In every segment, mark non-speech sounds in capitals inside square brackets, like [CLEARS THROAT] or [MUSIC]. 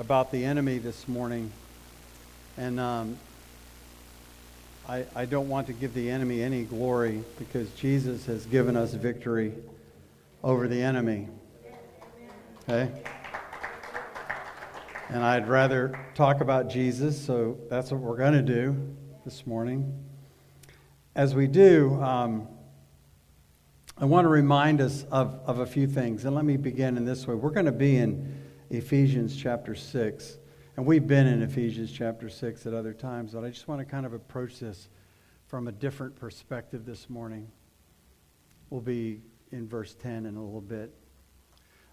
about the enemy this morning. And um, I, I don't want to give the enemy any glory because Jesus has given us victory over the enemy. Okay? And I'd rather talk about Jesus, so that's what we're going to do this morning. As we do, um, I want to remind us of, of a few things. And let me begin in this way. We're going to be in Ephesians chapter 6. And we've been in Ephesians chapter 6 at other times, but I just want to kind of approach this from a different perspective this morning. We'll be in verse 10 in a little bit.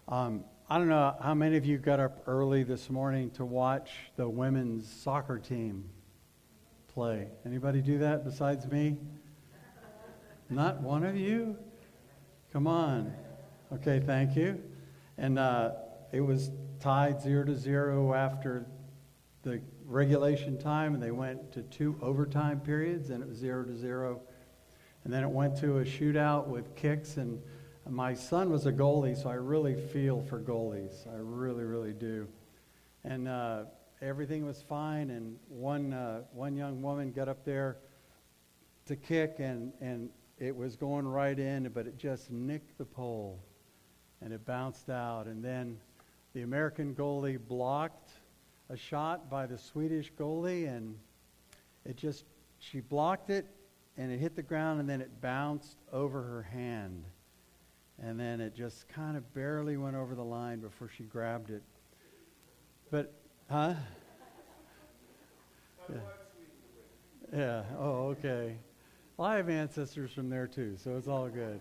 Um, I don't know how many of you got up early this morning to watch the women's soccer team play. Anybody do that besides me? Not one of you? Come on. Okay, thank you. And uh, it was tied zero to zero after the regulation time, and they went to two overtime periods, and it was zero to zero. And then it went to a shootout with kicks, and my son was a goalie, so I really feel for goalies. I really, really do. And uh, everything was fine, and one, uh, one young woman got up there to kick, and, and it was going right in, but it just nicked the pole, and it bounced out. And then the American goalie blocked a shot by the Swedish goalie, and it just, she blocked it, and it hit the ground, and then it bounced over her hand. And then it just kind of barely went over the line before she grabbed it. But, huh? Yeah. yeah. Oh, okay. Well, I have ancestors from there too, so it's all good.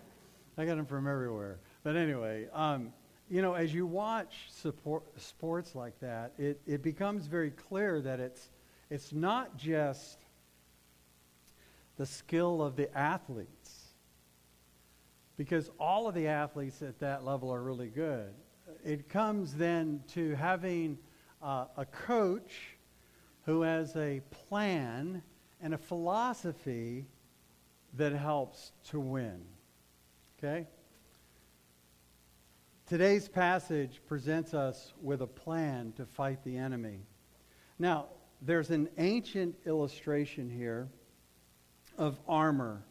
I got them from everywhere. But anyway, um, you know, as you watch support, sports like that, it, it becomes very clear that it's, it's not just the skill of the athletes, because all of the athletes at that level are really good. It comes then to having uh, a coach who has a plan and a philosophy that helps to win. Okay? Today's passage presents us with a plan to fight the enemy. Now, there's an ancient illustration here of armor.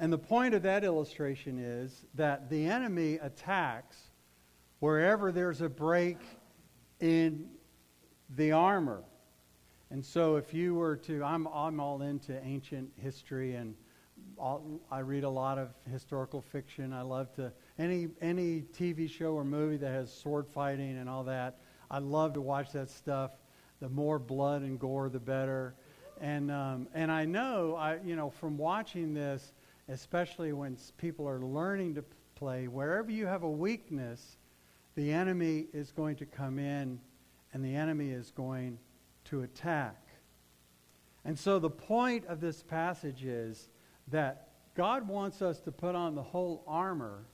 And the point of that illustration is that the enemy attacks wherever there's a break in the armor. And so if you were to, I'm, I'm all into ancient history and all, I read a lot of historical fiction. I love to any any TV show or movie that has sword fighting and all that. I love to watch that stuff. The more blood and gore, the better. And um, and I know I you know from watching this, especially when people are learning to play, wherever you have a weakness, the enemy is going to come in, and the enemy is going to attack. And so the point of this passage is that God wants us to put on the whole armor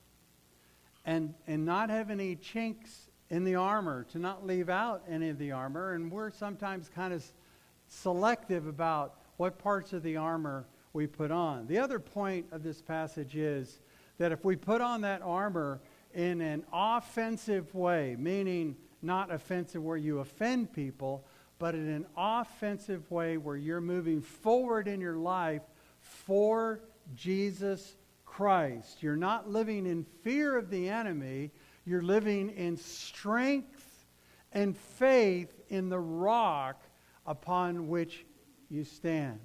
and, and not have any chinks in the armor, to not leave out any of the armor. And we're sometimes kind of selective about what parts of the armor we put on. The other point of this passage is that if we put on that armor in an offensive way, meaning not offensive where you offend people, but in an offensive way where you're moving forward in your life for Jesus Christ. You're not living in fear of the enemy, you're living in strength and faith in the rock upon which you stand.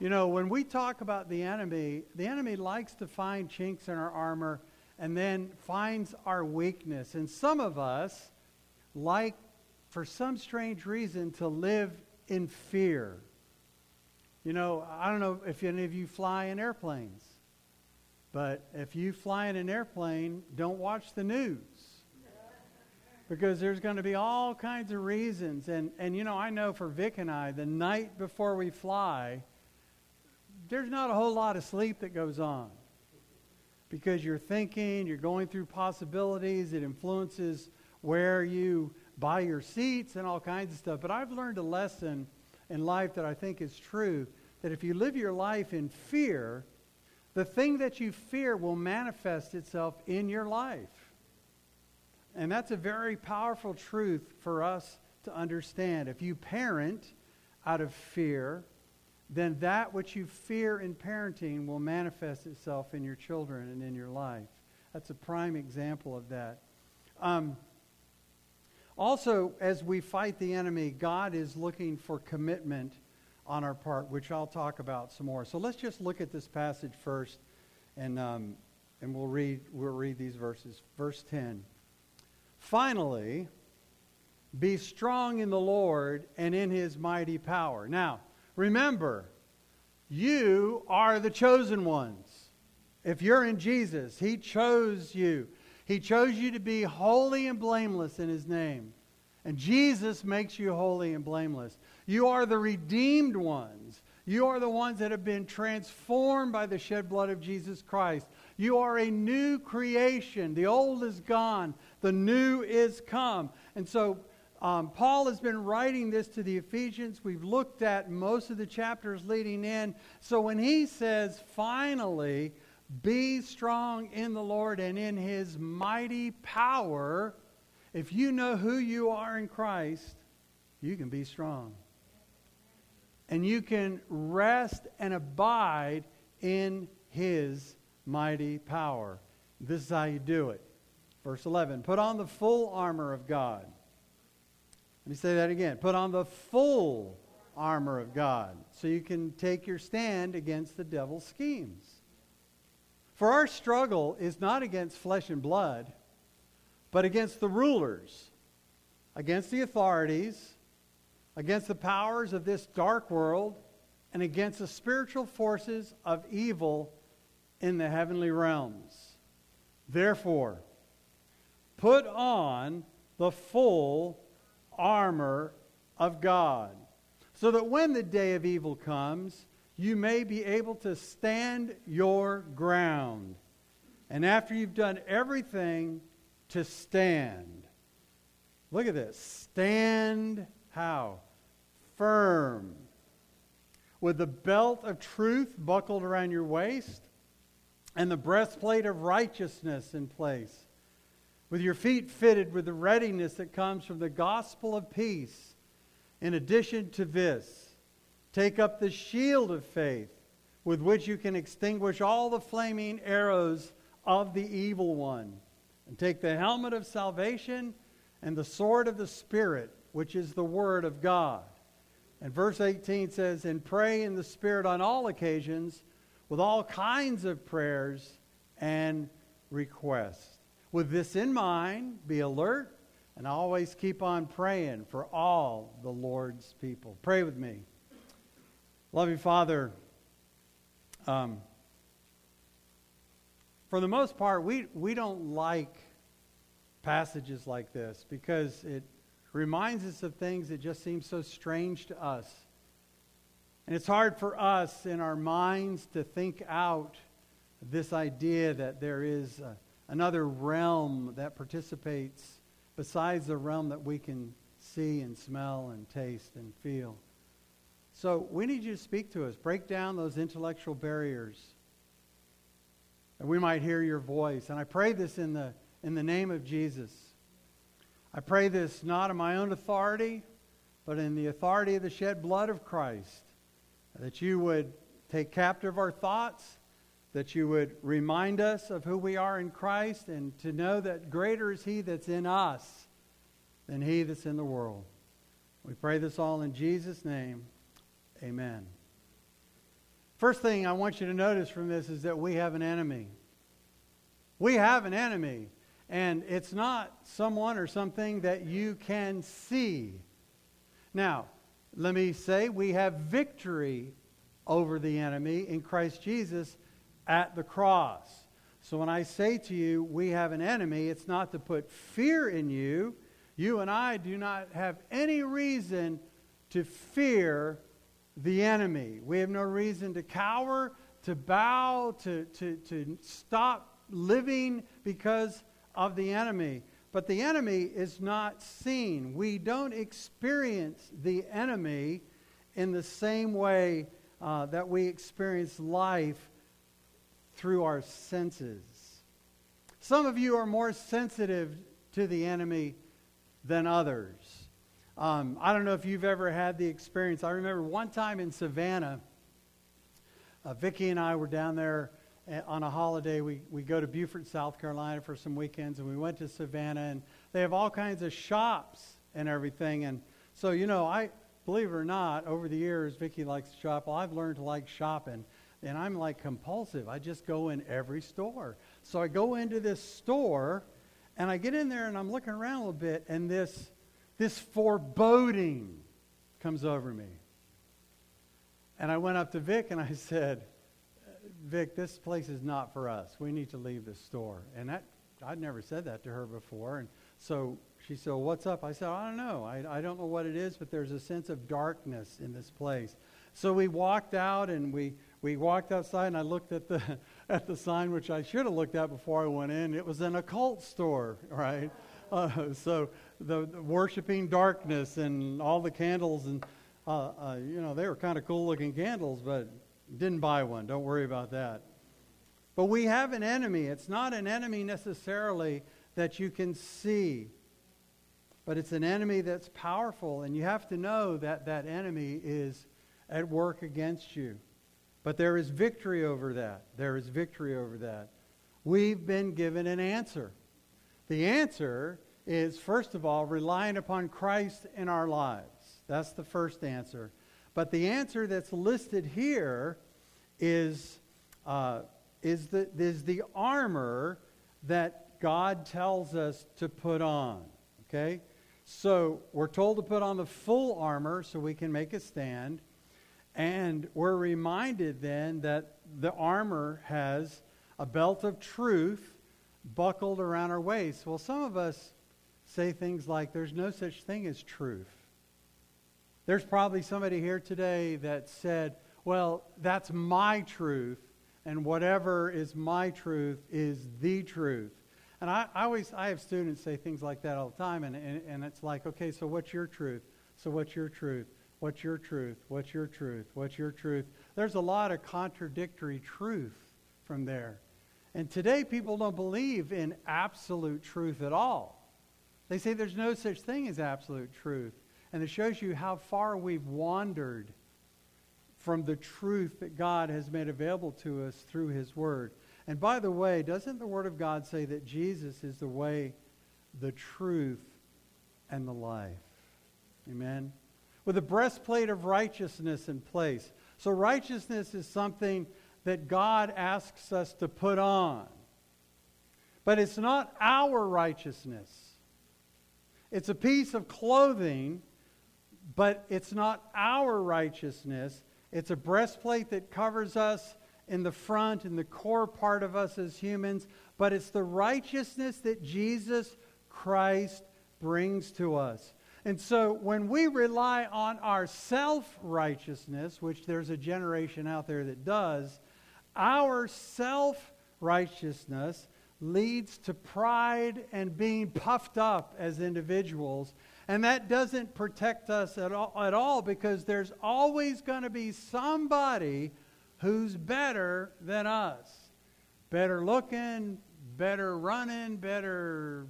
You know, when we talk about the enemy, the enemy likes to find chinks in our armor and then finds our weakness. And some of us like, for some strange reason, to live in fear. You know, I don't know if any of you fly in airplanes. But if you fly in an airplane, don't watch the news. Because there's going to be all kinds of reasons. And, and, you know, I know for Vic and I, the night before we fly, there's not a whole lot of sleep that goes on. Because you're thinking, you're going through possibilities, it influences where you buy your seats and all kinds of stuff. But I've learned a lesson in life that I think is true that if you live your life in fear, the thing that you fear will manifest itself in your life. and that's a very powerful truth for us to understand. If you parent out of fear, then that which you fear in parenting will manifest itself in your children and in your life. That's a prime example of that. Um, also, as we fight the enemy, God is looking for commitment on our part, which I'll talk about some more. So let's just look at this passage first, and, um, and we'll, read, we'll read these verses. Verse 10. Finally, be strong in the Lord and in his mighty power. Now, remember, you are the chosen ones. If you're in Jesus, he chose you. He chose you to be holy and blameless in his name. And Jesus makes you holy and blameless. You are the redeemed ones. You are the ones that have been transformed by the shed blood of Jesus Christ. You are a new creation. The old is gone, the new is come. And so um, Paul has been writing this to the Ephesians. We've looked at most of the chapters leading in. So when he says, finally, be strong in the Lord and in his mighty power, if you know who you are in Christ, you can be strong. And you can rest and abide in his mighty power. This is how you do it. Verse 11 Put on the full armor of God let me say that again. Put on the full armor of God so you can take your stand against the devil's schemes. For our struggle is not against flesh and blood, but against the rulers, against the authorities, against the powers of this dark world, and against the spiritual forces of evil in the heavenly realms. Therefore, put on the full armor of God, so that when the day of evil comes, you may be able to stand your ground. And after you've done everything, to stand. Look at this. Stand how? Firm. With the belt of truth buckled around your waist and the breastplate of righteousness in place with your feet fitted with the readiness that comes from the gospel of peace. In addition to this, take up the shield of faith with which you can extinguish all the flaming arrows of the evil one. And take the helmet of salvation and the sword of the Spirit, which is the Word of God. And verse 18 says, And pray in the Spirit on all occasions with all kinds of prayers and requests. With this in mind, be alert and always keep on praying for all the Lord's people. Pray with me. Loving Father, um, for the most part, we, we don't like passages like this because it reminds us of things that just seem so strange to us. And it's hard for us in our minds to think out this idea that there is. A, another realm that participates besides the realm that we can see and smell and taste and feel. So we need you to speak to us. Break down those intellectual barriers. And we might hear your voice. And I pray this in the, in the name of Jesus. I pray this not in my own authority, but in the authority of the shed blood of Christ. That you would take captive our thoughts that you would remind us of who we are in Christ and to know that greater is He that's in us than He that's in the world. We pray this all in Jesus' name. Amen. First thing I want you to notice from this is that we have an enemy. We have an enemy, and it's not someone or something that you can see. Now, let me say we have victory over the enemy in Christ Jesus at the cross. So when I say to you, we have an enemy, it's not to put fear in you. You and I do not have any reason to fear the enemy. We have no reason to cower, to bow, to, to, to stop living because of the enemy. But the enemy is not seen. We don't experience the enemy in the same way uh, that we experience life through our senses. Some of you are more sensitive to the enemy than others. Um, I don't know if you've ever had the experience. I remember one time in Savannah, uh, Vicki and I were down there Uh, on a holiday. We, we go to Beaufort, South Carolina for some weekends, and we went to Savannah, and they have all kinds of shops and everything. And so, you know, I believe it or not, over the years, Vicki likes to shop. Well, I've learned to like shopping, and I'm like compulsive. I just go in every store. So I go into this store, and I get in there, and I'm looking around a little bit, and this this foreboding comes over me. And I went up to Vic and I [LAUGHS] said, Vic, this place is not for us. We need to leave the store. And that I'd never said that to her before. And so she said, well, What's up? I said, I don't know. I, I don't know what it is, but there's a sense of darkness in this place. So we walked out and we, we walked outside and I looked at the, [LAUGHS] at the sign, which I should have looked at before I went in. It was an occult store, [LAUGHS] right? Uh, so the, the, worshiping darkness and all the candles and uh, uh, you know they were kind of cool looking candles, but didn't buy one. Don't worry about that. But we have an enemy. It's not an enemy necessarily that you can see, but it's an enemy that's powerful, and you have to know that that enemy is at work against you. But there is victory over that. There is victory over that. We've been given an answer. The answer is, first of all, relying upon Christ in our lives. That's the first answer. But the answer that's listed here is, uh, is, the, is the armor that God tells us to put on. Okay? So we're told to put on the full armor so we can make a stand. And we're reminded then that the armor has a belt of truth buckled around our waist. Well, some of us say things like, there's no such thing as truth. There's probably somebody here today that said, well, that's my truth, and whatever is my truth is the truth. And I, I always, I have students say things like that all the time, and, and, and it's like, okay, so what's your truth? So what's your truth? What's your truth? What's your truth? What's your truth? There's a lot of contradictory truth from there. And today, people don't believe in absolute truth at all. They say there's no such thing as absolute truth. And it shows you how far we've wandered from the truth that God has made available to us through His Word. And by the way, doesn't the Word of God say that Jesus is the way, the truth, and the life? Amen? With a breastplate of righteousness in place. So, righteousness is something that God asks us to put on. But it's not our righteousness. It's a piece of clothing, but it's not our righteousness. It's a breastplate that covers us in the front, in the core part of us as humans, but it's the righteousness that Jesus Christ brings to us. And so when we rely on our self righteousness, which there's a generation out there that does, our self righteousness leads to pride and being puffed up as individuals. And that doesn't protect us at all, at all because there's always going to be somebody who's better than us. Better looking, better running, better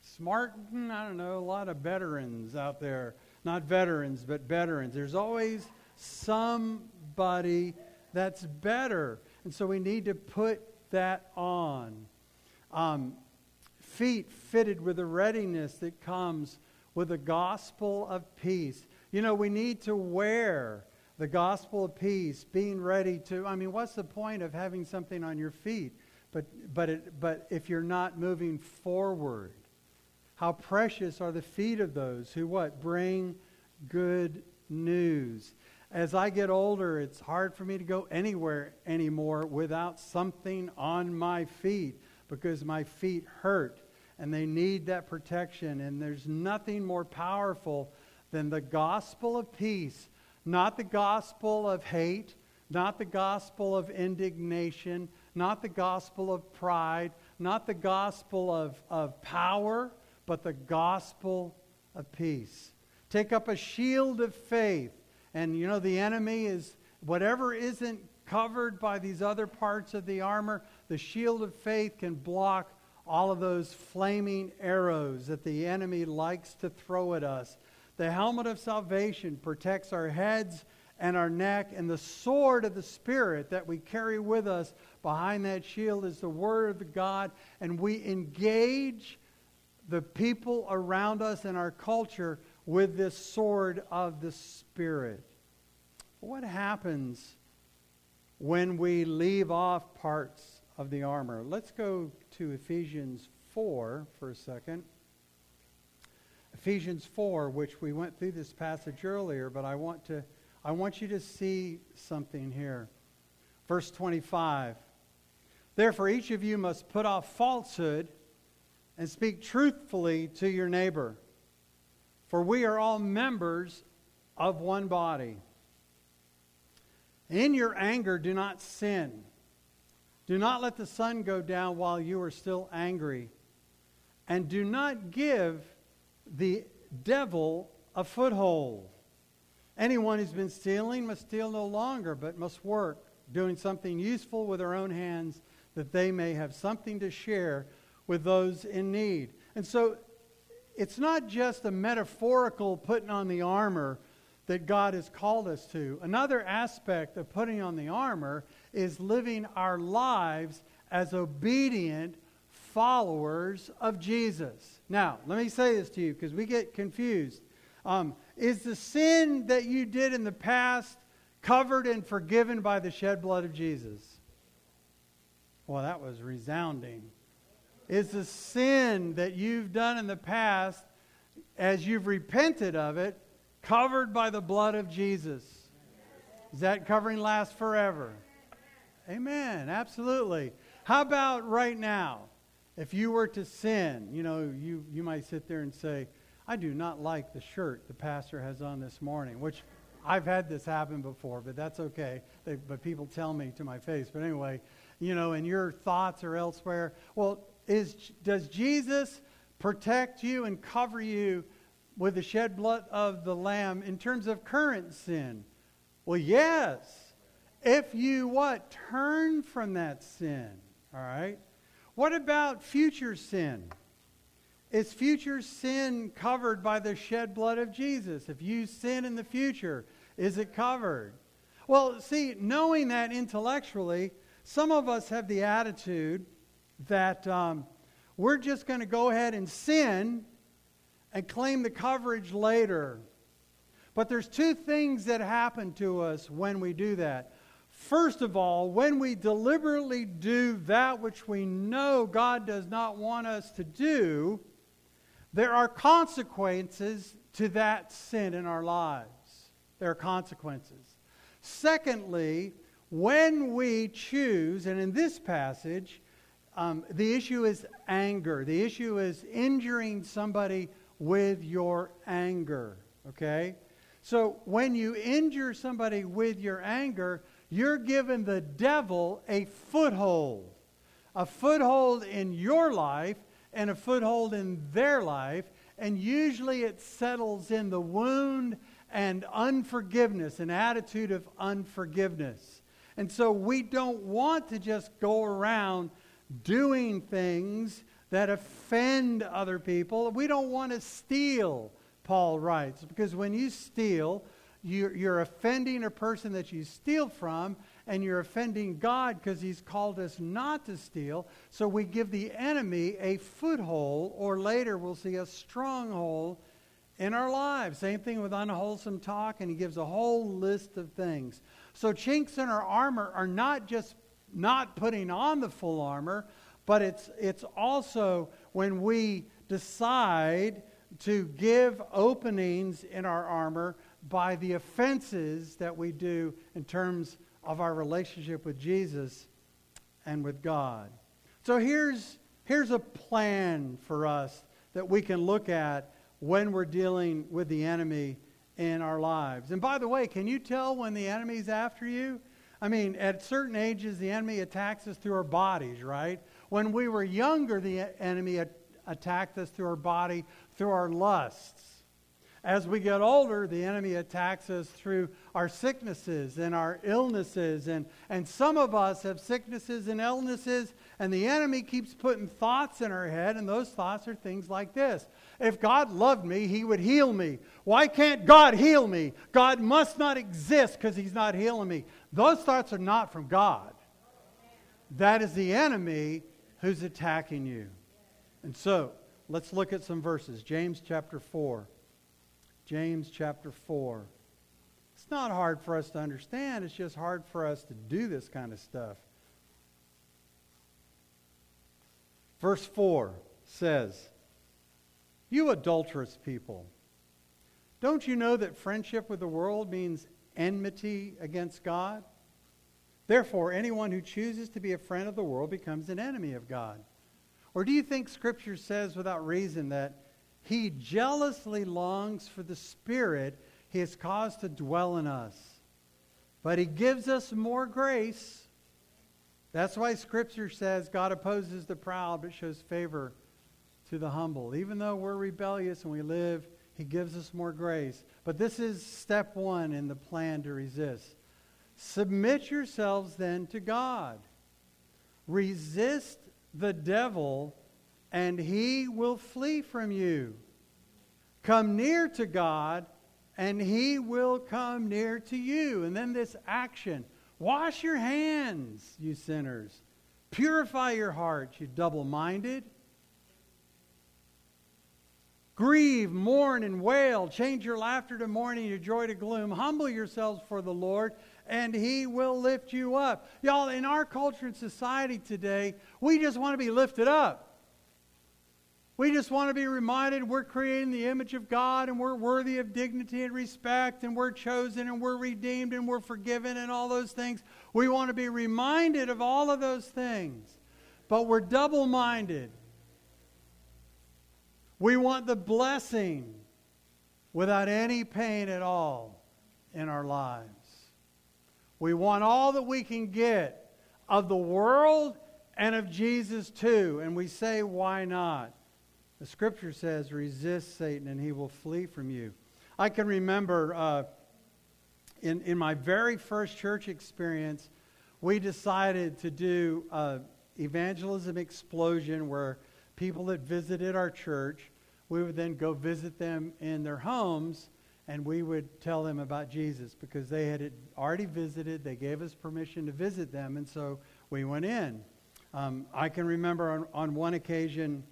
smart. I don't know, a lot of veterans out there. Not veterans, but veterans. There's always somebody that's better. And so we need to put that on. Um, feet fitted with the readiness that comes with the gospel of peace. You know, we need to wear the gospel of peace, being ready to. I mean, what's the point of having something on your feet? But, but, it, but if you're not moving forward, how precious are the feet of those who what? Bring good news. As I get older, it's hard for me to go anywhere anymore without something on my feet because my feet hurt and they need that protection. And there's nothing more powerful than the gospel of peace, not the gospel of hate, not the gospel of indignation, not the gospel of pride, not the gospel of, of power, but the gospel of peace. Take up a shield of faith and you know, the enemy is whatever isn't covered by these other parts of the armor, the shield of faith can block all of those flaming arrows that the enemy likes to throw at us. The helmet of salvation protects our heads and our neck, and the sword of the Spirit that we carry with us behind that shield is the Word of God, and we engage the people around us and our culture with this sword of the Spirit. What happens when we leave off parts of the armor? Let's go to Ephesians 4 for a second. Ephesians 4, which we went through this passage earlier, but I want to I want you to see something here. Verse 25. Therefore each of you must put off falsehood and speak truthfully to your neighbor. For we are all members of one body. In your anger, do not sin. Do not let the sun go down while you are still angry. And do not give the devil a foothold. Anyone who's been stealing must steal no longer, but must work, doing something useful with their own hands, that they may have something to share with those in need. And so it's not just a metaphorical putting on the armor that God has called us to. Another aspect of putting on the armor is living our lives as obedient followers of Jesus. Now, let me say this to you because we get confused. Um, is the sin that you did in the past covered and forgiven by the shed blood of Jesus? Well, that was resounding is the sin that you've done in the past, as you've repented of it, covered by the blood of Jesus. Is that covering last forever? Amen. Absolutely. How about right now? If you were to sin, you know, you, you might sit there and say, I do not like the shirt the pastor has on this morning, which I've had this happen before, but that's okay. They, but people tell me to my face. But anyway, you know, and your thoughts are elsewhere. Well, is, does Jesus protect you and cover you with the shed blood of the Lamb in terms of current sin? Well, yes. If you what? Turn from that sin. All right? What about future sin? Is future sin covered by the shed blood of Jesus? If you sin in the future, is it covered? Well, see, knowing that intellectually, some of us have the attitude that um, we're just going to go ahead and sin and claim the coverage later. But there's two things that happen to us when we do that. First of all, when we deliberately do that which we know God does not want us to do, there are consequences to that sin in our lives. There are consequences. Secondly, when we choose, and in this passage, um, the issue is anger. The issue is injuring somebody with your anger. Okay? So when you injure somebody with your anger, you're giving the devil a foothold. A foothold in your life and a foothold in their life. And usually it settles in the wound and unforgiveness, an attitude of unforgiveness. And so we don't want to just go around doing things that offend other people. We don't want to steal, Paul writes, because when you steal, you're, you're offending a person that you steal from, and you're offending God because He's called us not to steal. So we give the enemy a foothold, or later we'll see a stronghold in our lives. Same thing with unwholesome talk, and He gives a whole list of things. So chinks in our armor are not just not putting on the full armor, but it's, it's also when we decide to give openings in our armor by the offenses that we do in terms of our relationship with Jesus and with God. So here's, here's a plan for us that we can look at when we're dealing with the enemy in our lives. And by the way, can you tell when the enemy's after you? I mean, at certain ages, the enemy attacks us through our bodies, right? When we were younger, the enemy attacked us through our body, through our lusts. As we get older, the enemy attacks us through our sicknesses and our illnesses. And, and some of us have sicknesses and illnesses, and the enemy keeps putting thoughts in our head, and those thoughts are things like this If God loved me, he would heal me. Why can't God heal me? God must not exist because he's not healing me. Those thoughts are not from God. That is the enemy who's attacking you. And so, let's look at some verses. James chapter 4. James chapter 4. It's not hard for us to understand, it's just hard for us to do this kind of stuff. Verse 4 says, You adulterous people, don't you know that friendship with the world means enmity against God? Therefore, anyone who chooses to be a friend of the world becomes an enemy of God. Or do you think Scripture says without reason that he jealously longs for the Spirit he has caused to dwell in us. But he gives us more grace. That's why Scripture says God opposes the proud but shows favor to the humble. Even though we're rebellious and we live, he gives us more grace. But this is step one in the plan to resist. Submit yourselves then to God. Resist the devil and he will flee from you. Come near to God, and he will come near to you. And then this action wash your hands, you sinners. Purify your hearts, you double minded. Grieve, mourn, and wail. Change your laughter to mourning, your joy to gloom. Humble yourselves for the Lord, and He will lift you up. Y'all, in our culture and society today, we just want to be lifted up. We just want to be reminded we're creating the image of God and we're worthy of dignity and respect and we're chosen and we're redeemed and we're forgiven and all those things. We want to be reminded of all of those things. But we're double minded. We want the blessing without any pain at all in our lives. We want all that we can get of the world and of Jesus too. And we say, why not? The scripture says, resist Satan and he will flee from you. I can remember uh, in, in my very first church experience, we decided to do uh, evangelism explosion where people that visited our church, we would then go visit them in their homes and we would tell them about Jesus because they had already visited. They gave us permission to visit them, and so we went in. Um, I can remember on, on one occasion,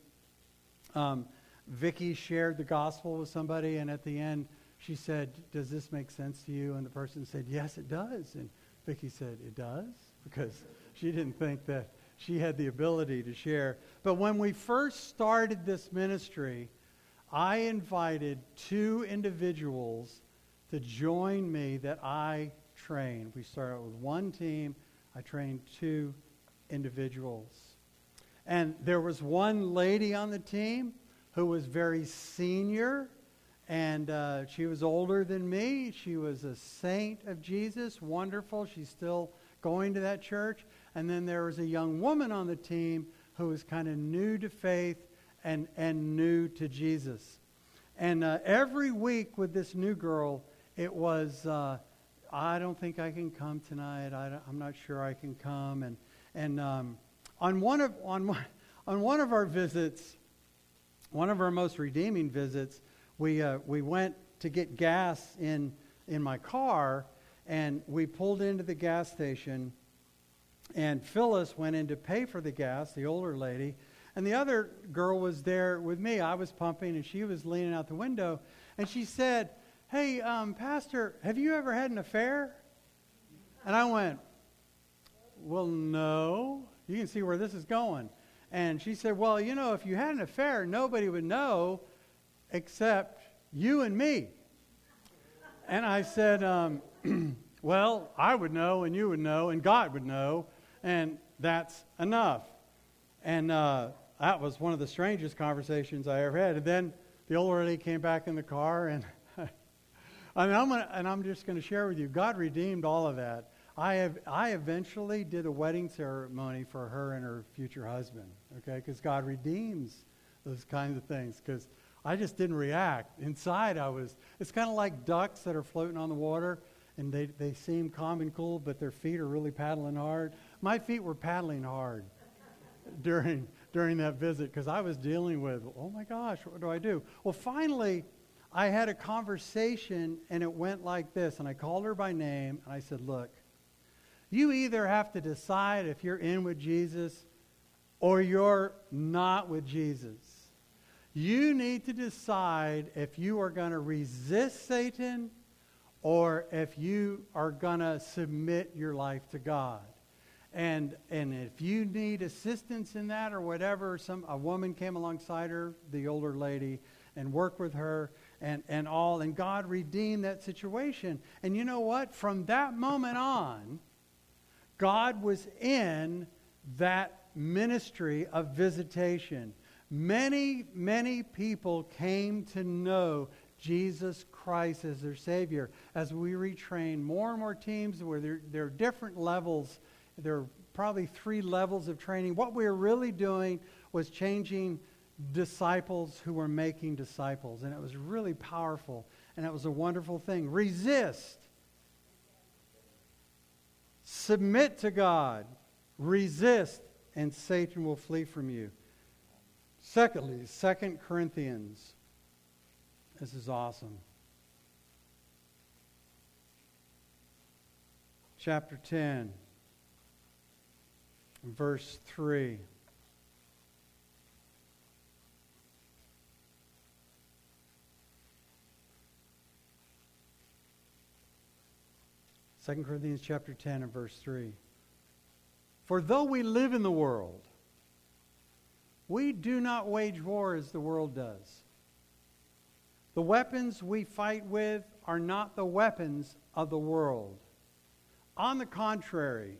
um, Vicky shared the gospel with somebody, and at the end, she said, Does this make sense to you? And the person said, Yes, it does. And Vicky said, It does? [LAUGHS] Because she didn't think that she had the ability to share. But when we first started this ministry, I invited two individuals to join me that I trained. We started with one team, I trained two individuals. And there was one lady on the team who was very senior, and uh, she was older than me. She was a saint of Jesus, wonderful. She's still going to that church. And then there was a young woman on the team who was kind of new to faith and, and new to Jesus. And uh, every week with this new girl, it was, uh, I don't think I can come tonight. I am not sure I can come. And, and um, on one of on one, on one of our visits, one of our most redeeming visits, we uh, we went to get gas in in my car, and we pulled into the gas station, and Phyllis went in to pay for the gas, the older lady, and the other girl was there with me. I was pumping, and she was leaning out the window, and she said, "Hey, um, Pastor, have you ever had an affair?" And I went, "Well, no." You can see where this is going. And she said, Well, you know, if you had an affair, nobody would know except you and me. And I said, um, [CLEARS THROAT] Well, I would know, and you would know, and God would know, and that's enough. And uh, that was one of the strangest conversations I ever had. And then the old lady came back in the car, and [LAUGHS] I mean, I'm gonna, and I'm just going to share with you, God redeemed all of that. I have I eventually did a wedding ceremony for her and her future husband. Okay, because God redeems those kinds of things. Because I just didn't react. Inside, I was, it's kind of like ducks that are floating on the water and they, they seem calm and cool, but their feet are really paddling hard. My feet were paddling hard during, during that visit because I was dealing with, oh my gosh, what do I do? Well, finally, I had a conversation and it went like this. And I called her by name and I said, look, you either have to decide if you're in with Jesus or you're not with Jesus. You need to decide if you are going to resist Satan or if you are going to submit your life to God. And, and if you need assistance in that or whatever, some, a woman came alongside her, the older lady, and worked with her and, and all. And God redeemed that situation. And you know what? From that moment on, God was in that ministry of visitation. Many, many people came to know Jesus Christ as their Savior as we retrain more and more teams where there, there are different levels. There are probably three levels of training. What we were really doing was changing disciples who were making disciples. And it was really powerful. And it was a wonderful thing. Resist. Submit to God. Resist, and Satan will flee from you. Secondly, Second Corinthians. This is awesome. Chapter 10, verse 3. 2 Corinthians chapter 10 and verse 3. For though we live in the world, we do not wage war as the world does. The weapons we fight with are not the weapons of the world. On the contrary,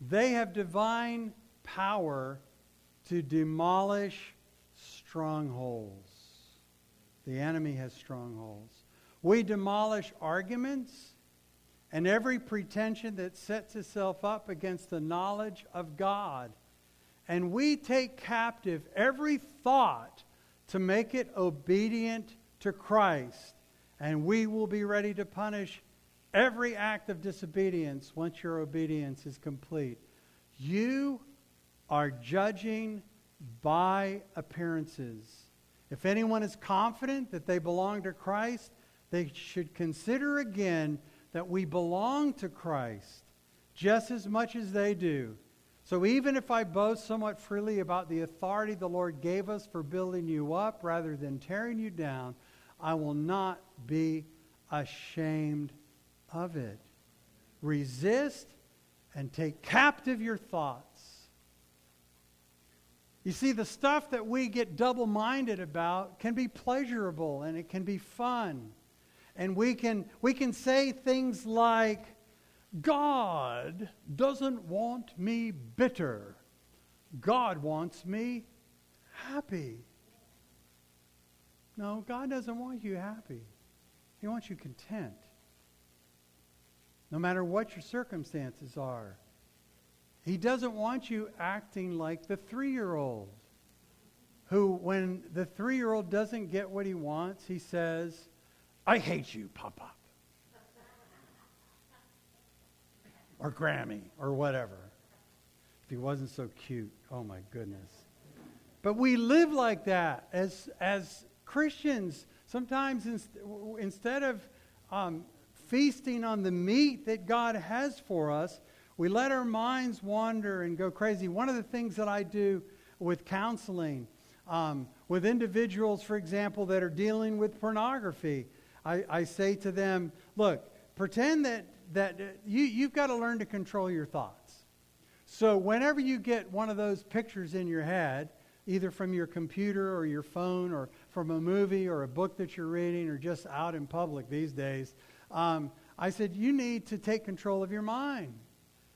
they have divine power to demolish strongholds. The enemy has strongholds. We demolish arguments and every pretension that sets itself up against the knowledge of God. And we take captive every thought to make it obedient to Christ. And we will be ready to punish every act of disobedience once your obedience is complete. You are judging by appearances. If anyone is confident that they belong to Christ, they should consider again that we belong to Christ just as much as they do. So even if I boast somewhat freely about the authority the Lord gave us for building you up rather than tearing you down, I will not be ashamed of it. Resist and take captive your thoughts. You see, the stuff that we get double minded about can be pleasurable and it can be fun. And we can, we can say things like, God doesn't want me bitter. God wants me happy. No, God doesn't want you happy. He wants you content. No matter what your circumstances are. He doesn't want you acting like the three year old who, when the three year old doesn't get what he wants, he says, I hate you, Pop. or Grammy, or whatever. If he wasn't so cute, oh my goodness. But we live like that as, as Christians. Sometimes inst- instead of um, feasting on the meat that God has for us, we let our minds wander and go crazy. One of the things that I do with counseling, um, with individuals, for example, that are dealing with pornography, I, I say to them, look, pretend that, that you, you've got to learn to control your thoughts. So whenever you get one of those pictures in your head, either from your computer or your phone or from a movie or a book that you're reading or just out in public these days, um, I said, you need to take control of your mind.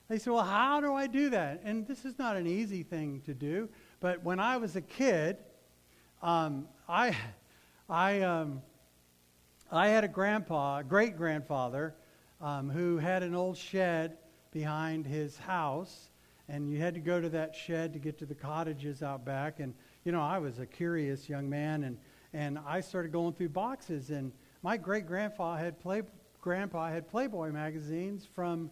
They said, well, how do I do that? And this is not an easy thing to do. But when I was a kid, um, I, I, um, I had a grandpa, great grandfather, um, who had an old shed behind his house, and you had to go to that shed to get to the cottages out back. And you know, I was a curious young man, and, and I started going through boxes. And my great grandpa had play, grandpa had Playboy magazines from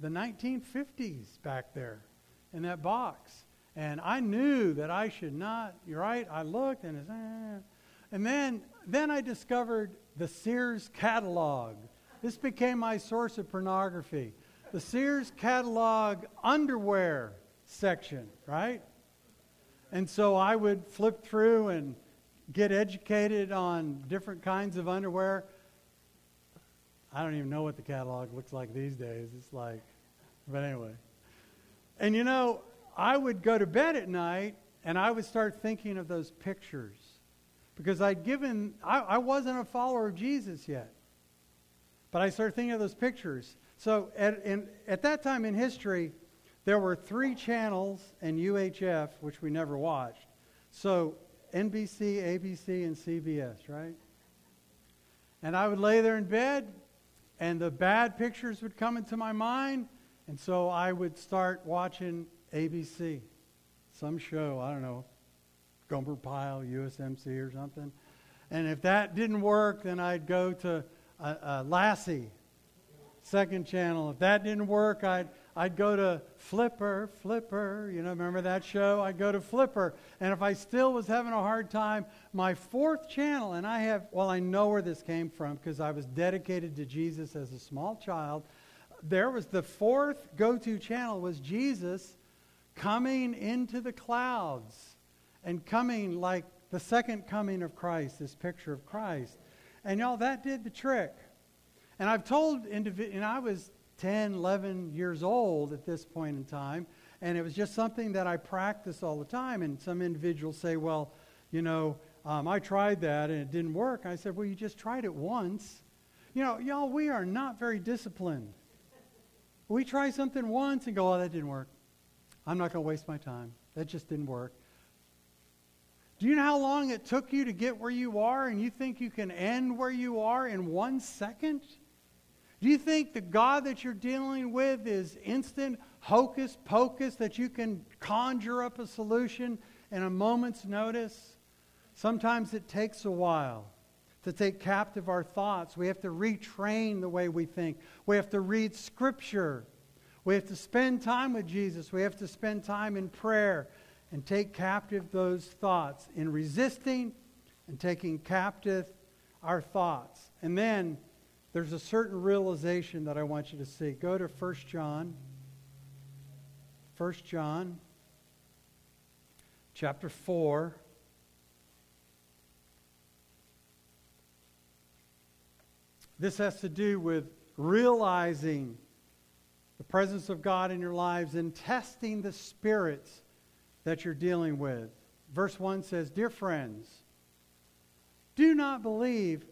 the 1950s back there in that box. And I knew that I should not, you're right, I looked and it's, eh. and then, then I discovered the Sears catalog. This became my source of pornography. The Sears catalog underwear section, right? And so I would flip through and get educated on different kinds of underwear. I don't even know what the catalog looks like these days. It's like, but anyway. And you know, I would go to bed at night and I would start thinking of those pictures because I'd given, I, I wasn't a follower of Jesus yet. But I started thinking of those pictures. So at, in, at that time in history, there were three channels and UHF, which we never watched. So NBC, ABC, and CBS, right? And I would lay there in bed, and the bad pictures would come into my mind, and so I would start watching ABC, some show, I don't know, Gomer Pyle, USMC, or something. And if that didn't work, then I'd go to uh, uh, Lassie, second channel. If that didn't work, I'd, I'd go to Flipper, Flipper. You know, remember that show? I'd go to Flipper. And if I still was having a hard time, my fourth channel, and I have, well, I know where this came from because I was dedicated to Jesus as a small child. There was the fourth go to channel was Jesus coming into the clouds and coming like the second coming of Christ, this picture of Christ. And y'all, that did the trick. And I've told, individ- and I was 10, 11 years old at this point in time, and it was just something that I practiced all the time. And some individuals say, well, you know, um, I tried that and it didn't work. I said, well, you just tried it once. You know, y'all, we are not very disciplined. We try something once and go, oh, that didn't work. I'm not going to waste my time. That just didn't work. Do you know how long it took you to get where you are, and you think you can end where you are in one second? Do you think the God that you're dealing with is instant hocus pocus that you can conjure up a solution in a moment's notice? Sometimes it takes a while to take captive our thoughts. We have to retrain the way we think. We have to read Scripture. We have to spend time with Jesus. We have to spend time in prayer and take captive those thoughts in resisting and taking captive our thoughts. And then there's a certain realization that I want you to see. Go to 1 John. 1 John chapter 4. This has to do with realizing the presence of God in your lives and testing the spirits that you're dealing with. Verse 1 says, Dear friends, do not believe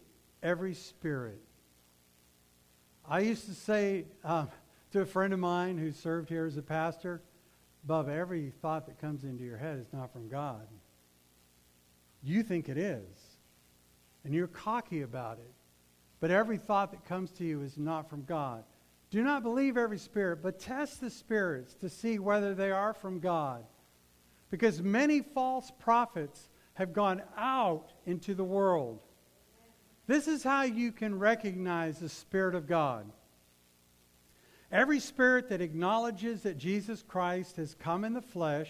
every spirit. I used to say uh, to a friend of mine who served here as a pastor, above every thought that comes into your head is not from God. You think it is, and you're cocky about it. But every thought that comes to you is not from God. Do not believe every spirit, but test the spirits to see whether they are from God. Because many false prophets have gone out into the world. This is how you can recognize the Spirit of God. Every spirit that acknowledges that Jesus Christ has come in the flesh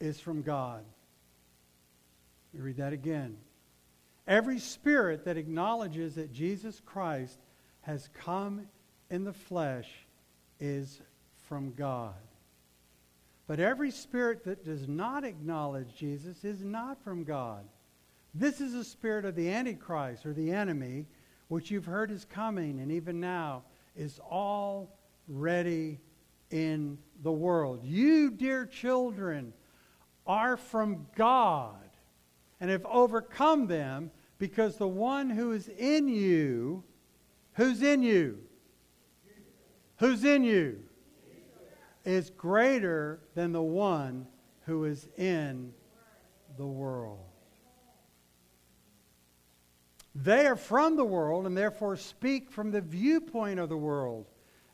is from God. Let me read that again. Every spirit that acknowledges that Jesus Christ has come in the flesh is from God. But every spirit that does not acknowledge Jesus is not from God. This is the spirit of the Antichrist or the enemy, which you've heard is coming and even now is already in the world. You, dear children, are from God and have overcome them because the one who is in you, who's in you? Who's in you? is greater than the one who is in the world. They are from the world and therefore speak from the viewpoint of the world,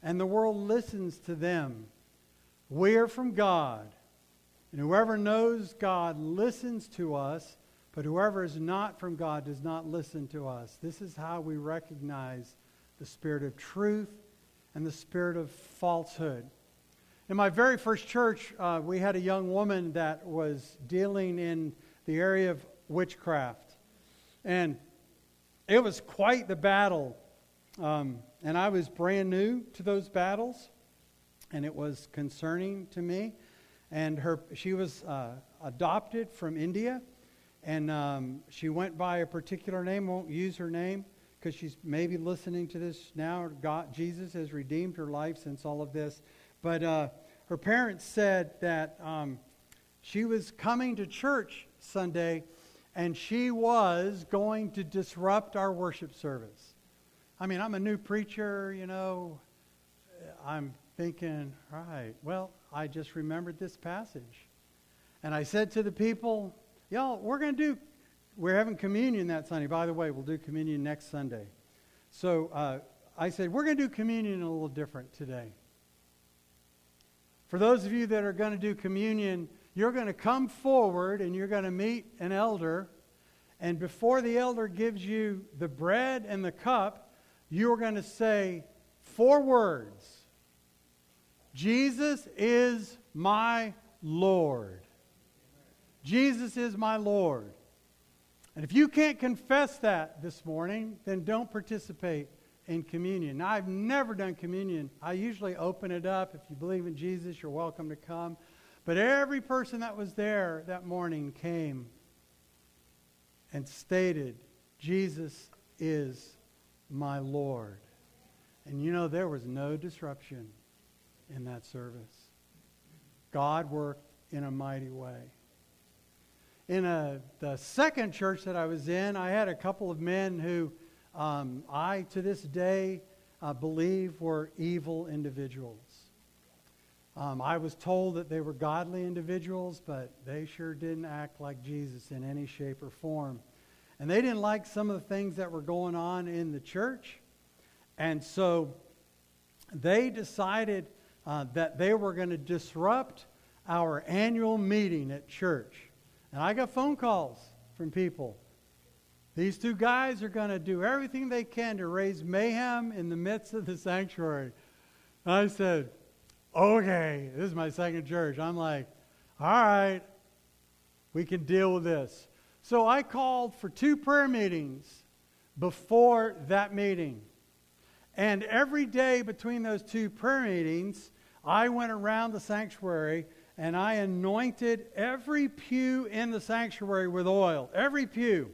and the world listens to them. We are from God, And whoever knows God listens to us, but whoever is not from God does not listen to us. This is how we recognize the spirit of truth and the spirit of falsehood. In my very first church, uh, we had a young woman that was dealing in the area of witchcraft. And it was quite the battle. Um, and I was brand new to those battles, and it was concerning to me. And her, she was uh, adopted from India, and um, she went by a particular name. Won't use her name because she's maybe listening to this now. God, Jesus has redeemed her life since all of this. But uh, her parents said that um, she was coming to church Sunday and she was going to disrupt our worship service. I mean, I'm a new preacher, you know. I'm thinking, right, well, I just remembered this passage. And I said to the people, y'all, we're going to do, we're having communion that Sunday. By the way, we'll do communion next Sunday. So uh, I said, we're going to do communion a little different today. For those of you that are going to do communion, you're going to come forward and you're going to meet an elder. And before the elder gives you the bread and the cup, you're going to say four words Jesus is my Lord. Jesus is my Lord. And if you can't confess that this morning, then don't participate in communion. Now, I've never done communion. I usually open it up. If you believe in Jesus, you're welcome to come. But every person that was there that morning came and stated, Jesus is my Lord. And you know, there was no disruption in that service. God worked in a mighty way. In a, the second church that I was in, I had a couple of men who um, I, to this day, uh, believe were evil individuals. Um, I was told that they were godly individuals, but they sure didn't act like Jesus in any shape or form. And they didn't like some of the things that were going on in the church. And so they decided uh, that they were going to disrupt our annual meeting at church. And I got phone calls from people these two guys are going to do everything they can to raise mayhem in the midst of the sanctuary. And I said, okay, this is my second church. I'm like, all right, we can deal with this. So I called for two prayer meetings before that meeting. And every day between those two prayer meetings, I went around the sanctuary and I anointed every pew in the sanctuary with oil. Every pew.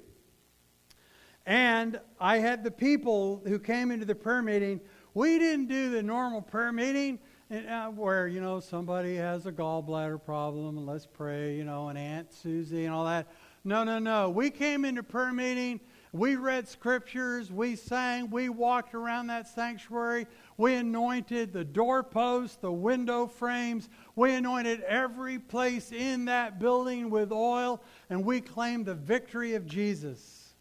And I had the people who came into the prayer meeting. We didn't do the normal prayer meeting uh, where, you know, somebody has a gallbladder problem and let's pray, you know, and Aunt Susie and all that. No, no, no. We came into prayer meeting. We read scriptures. We sang. We walked around that sanctuary. We anointed the doorposts, the window frames. We anointed every place in that building with oil. And we claimed the victory of Jesus.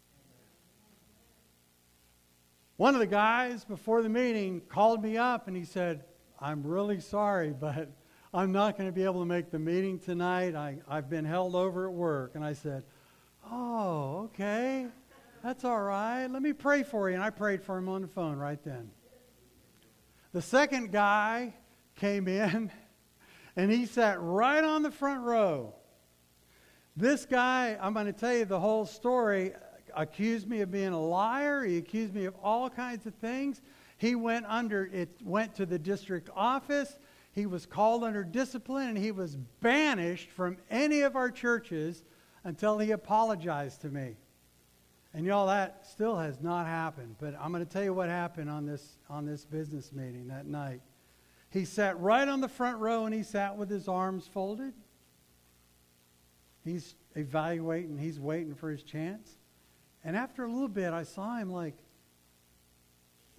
One of the guys before the meeting called me up and he said, I'm really sorry, [LAUGHS] but I'm not going to be able to make the meeting tonight. I, I've been held over at work. And I said, Oh, okay. That's all right. Let me pray for you. And I prayed for him on the phone right then. The second guy came [LAUGHS] in and he sat right on the front row. This guy, I'm going to tell you the whole story accused me of being a liar. He accused me of all kinds of things. He went under it went to the district office. He was called under discipline and he was banished from any of our churches until he apologized to me. And y'all, that still has not happened. But I'm going to tell you what happened on this on this business meeting that night. He sat right on the front row and he sat with his arms folded. He's evaluating, he's waiting for his chance. And after a little bit, I saw him like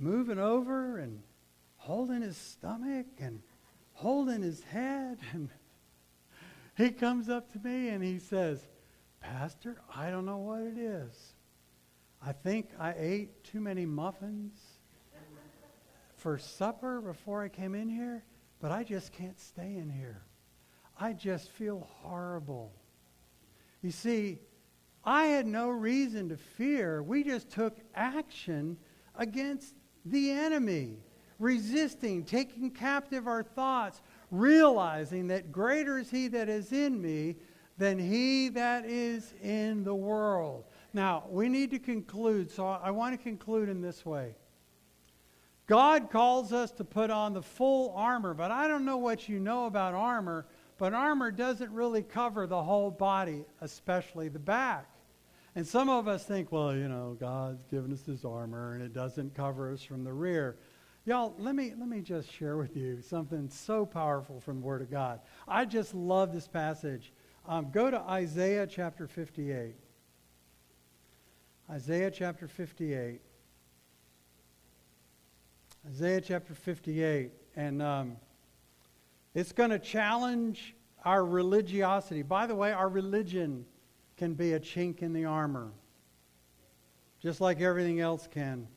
moving over and holding his stomach and holding his head. [LAUGHS] And he comes up to me and he says, Pastor, I don't know what it is. I think I ate too many muffins for supper before I came in here, but I just can't stay in here. I just feel horrible. You see, I had no reason to fear. We just took action against the enemy, resisting, taking captive our thoughts, realizing that greater is he that is in me than he that is in the world. Now, we need to conclude, so I want to conclude in this way. God calls us to put on the full armor, but I don't know what you know about armor, but armor doesn't really cover the whole body, especially the back. And some of us think, well, you know, God's given us his armor and it doesn't cover us from the rear. Y'all, let me, let me just share with you something so powerful from the Word of God. I just love this passage. Um, go to Isaiah chapter 58. Isaiah chapter 58. Isaiah chapter 58. And um, it's going to challenge our religiosity. By the way, our religion can be a chink in the armor, just like everything else can.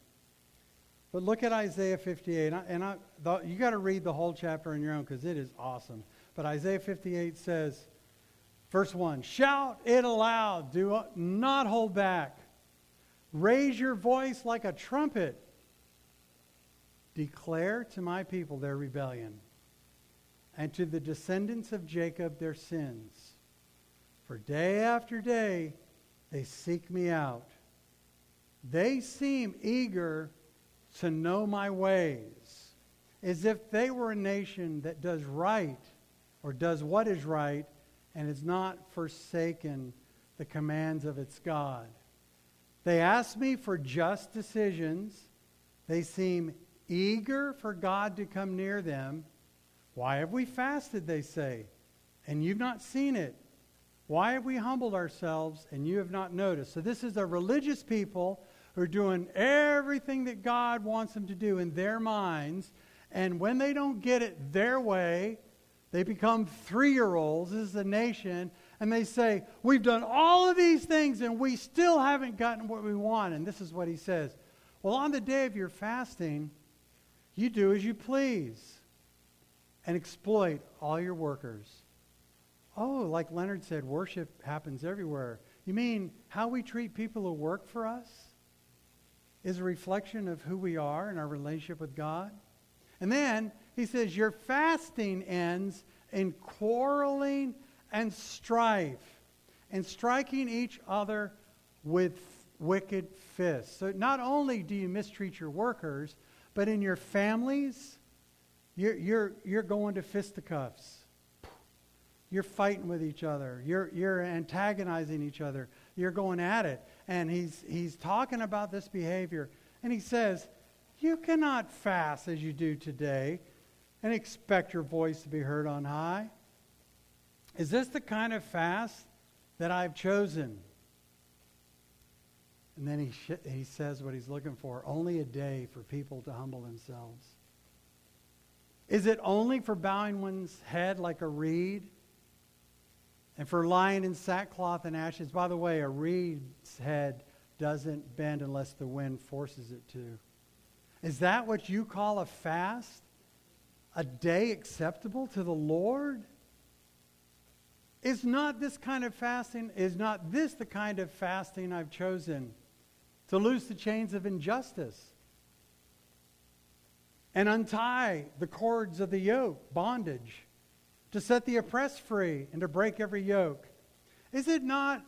But look at Isaiah 58, and, I, and I, the, you got to read the whole chapter on your own because it is awesome. But Isaiah 58 says, verse 1 Shout it aloud, do not hold back. Raise your voice like a trumpet. Declare to my people their rebellion, and to the descendants of Jacob their sins. For day after day they seek me out. They seem eager to know my ways, as if they were a nation that does right or does what is right and has not forsaken the commands of its God. They ask me for just decisions. They seem eager for God to come near them. Why have we fasted, they say, and you've not seen it? Why have we humbled ourselves and you have not noticed? So, this is a religious people who are doing everything that God wants them to do in their minds. And when they don't get it their way, they become three year olds. This is a nation. And they say, We've done all of these things and we still haven't gotten what we want. And this is what he says Well, on the day of your fasting, you do as you please and exploit all your workers. Oh, like Leonard said, worship happens everywhere. You mean how we treat people who work for us is a reflection of who we are and our relationship with God? And then he says, Your fasting ends in quarreling and strife and striking each other with wicked fists. So not only do you mistreat your workers, but in your families, you're, you're, you're going to fisticuffs. You're fighting with each other. You're, you're antagonizing each other. You're going at it. And he's, he's talking about this behavior. And he says, You cannot fast as you do today and expect your voice to be heard on high. Is this the kind of fast that I've chosen? And then he, sh- he says what he's looking for only a day for people to humble themselves. Is it only for bowing one's head like a reed and for lying in sackcloth and ashes. By the way, a reed's head doesn't bend unless the wind forces it to. Is that what you call a fast? A day acceptable to the Lord? Is not this kind of fasting, is not this the kind of fasting I've chosen to loose the chains of injustice and untie the cords of the yoke, bondage? To set the oppressed free and to break every yoke? Is it not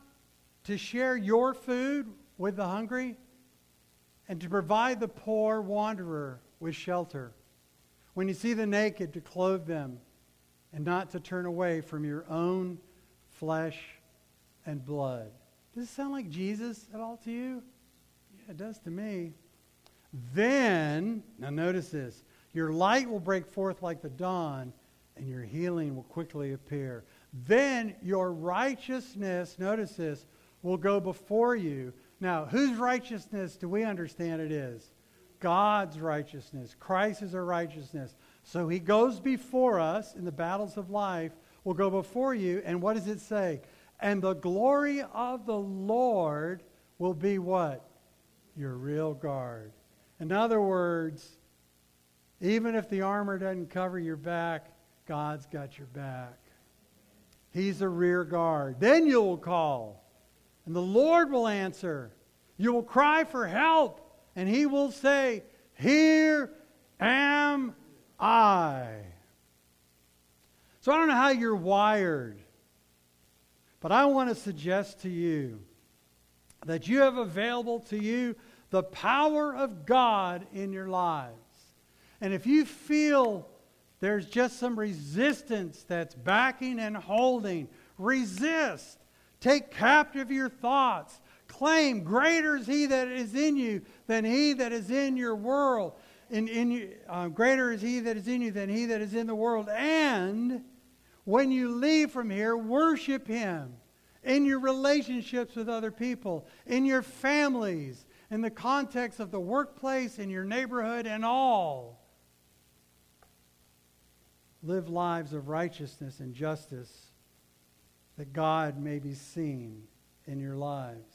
to share your food with the hungry and to provide the poor wanderer with shelter? When you see the naked, to clothe them and not to turn away from your own flesh and blood. Does it sound like Jesus at all to you? Yeah, it does to me. Then, now notice this your light will break forth like the dawn and your healing will quickly appear. Then your righteousness, notice this, will go before you. Now, whose righteousness do we understand it is? God's righteousness. Christ is our righteousness. So he goes before us in the battles of life, will go before you, and what does it say? And the glory of the Lord will be what? Your real guard. In other words, even if the armor doesn't cover your back, God's got your back. He's a rear guard. Then you will call, and the Lord will answer. You will cry for help, and He will say, Here am I. So I don't know how you're wired, but I want to suggest to you that you have available to you the power of God in your lives. And if you feel there's just some resistance that's backing and holding, resist. Take captive your thoughts. Claim, greater is he that is in you than he that is in your world. In, in you, uh, greater is he that is in you than he that is in the world. And when you leave from here, worship him in your relationships with other people, in your families, in the context of the workplace, in your neighborhood, and all. Live lives of righteousness and justice that God may be seen in your lives.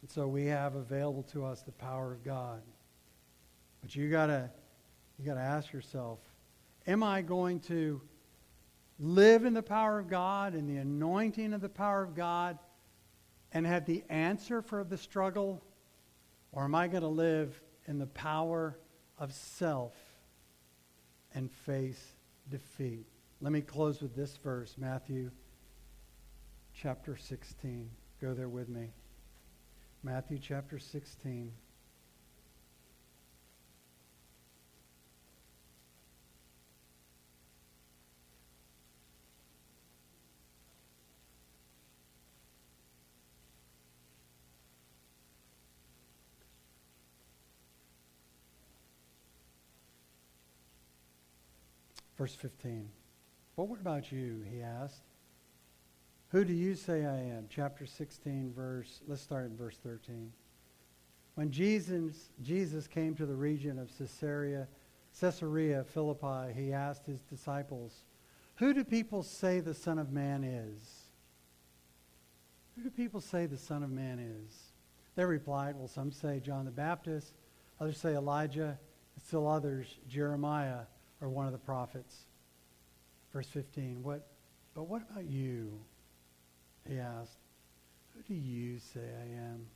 And so we have available to us the power of God. But you gotta you gotta ask yourself, am I going to live in the power of God and the anointing of the power of God and have the answer for the struggle? Or am I going to live in the power of self and face defeat? Let me close with this verse, Matthew chapter 16. Go there with me. Matthew chapter 16. Verse 15. But what about you? He asked. Who do you say I am? Chapter 16, verse, let's start in verse 13. When Jesus, Jesus came to the region of Caesarea, Caesarea Philippi, he asked his disciples, Who do people say the Son of Man is? Who do people say the Son of Man is? They replied, Well, some say John the Baptist, others say Elijah, and still others Jeremiah or one of the prophets. Verse 15, what, but what about you? He asked, Who do you say I am?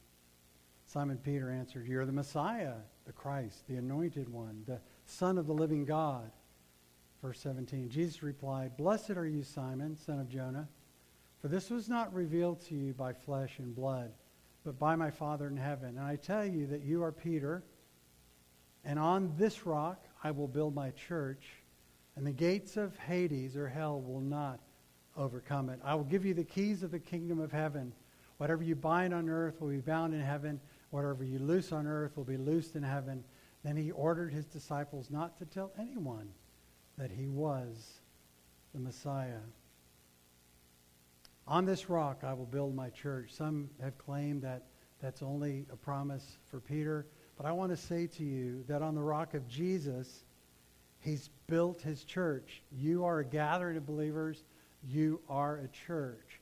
Simon Peter answered, You're the Messiah, the Christ, the anointed one, the Son of the living God. Verse 17, Jesus replied, Blessed are you, Simon, son of Jonah, for this was not revealed to you by flesh and blood, but by my Father in heaven. And I tell you that you are Peter, and on this rock I will build my church, and the gates of Hades or hell will not overcome it. I will give you the keys of the kingdom of heaven. Whatever you bind on earth will be bound in heaven. Whatever you loose on earth will be loosed in heaven. Then he ordered his disciples not to tell anyone that he was the Messiah. On this rock I will build my church. Some have claimed that that's only a promise for Peter. But I want to say to you that on the rock of Jesus, he's built his church. You are a gathering of believers. You are a church.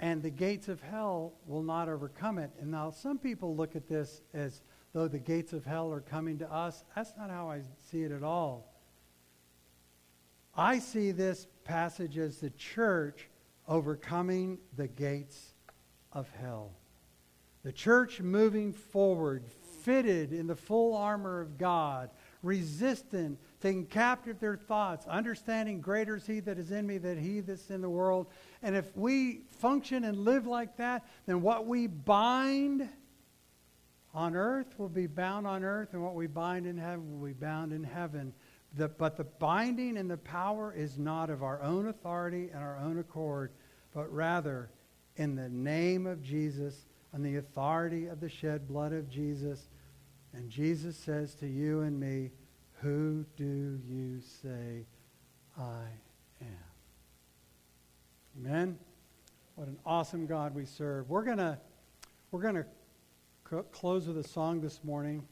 And the gates of hell will not overcome it. And now some people look at this as though the gates of hell are coming to us. That's not how I see it at all. I see this passage as the church overcoming the gates of hell. The church moving forward, fitted in the full armor of God, resistant, taking captive their thoughts, understanding greater is he that is in me than he that's in the world. And if we function and live like that, then what we bind on earth will be bound on earth, and what we bind in heaven will be bound in heaven. The, but the binding and the power is not of our own authority and our own accord, but rather in the name of Jesus and the authority of the shed blood of Jesus and Jesus says to you and me, Who do you say I am? Amen. What an awesome God we serve. We're going to we're going to close with a song this morning.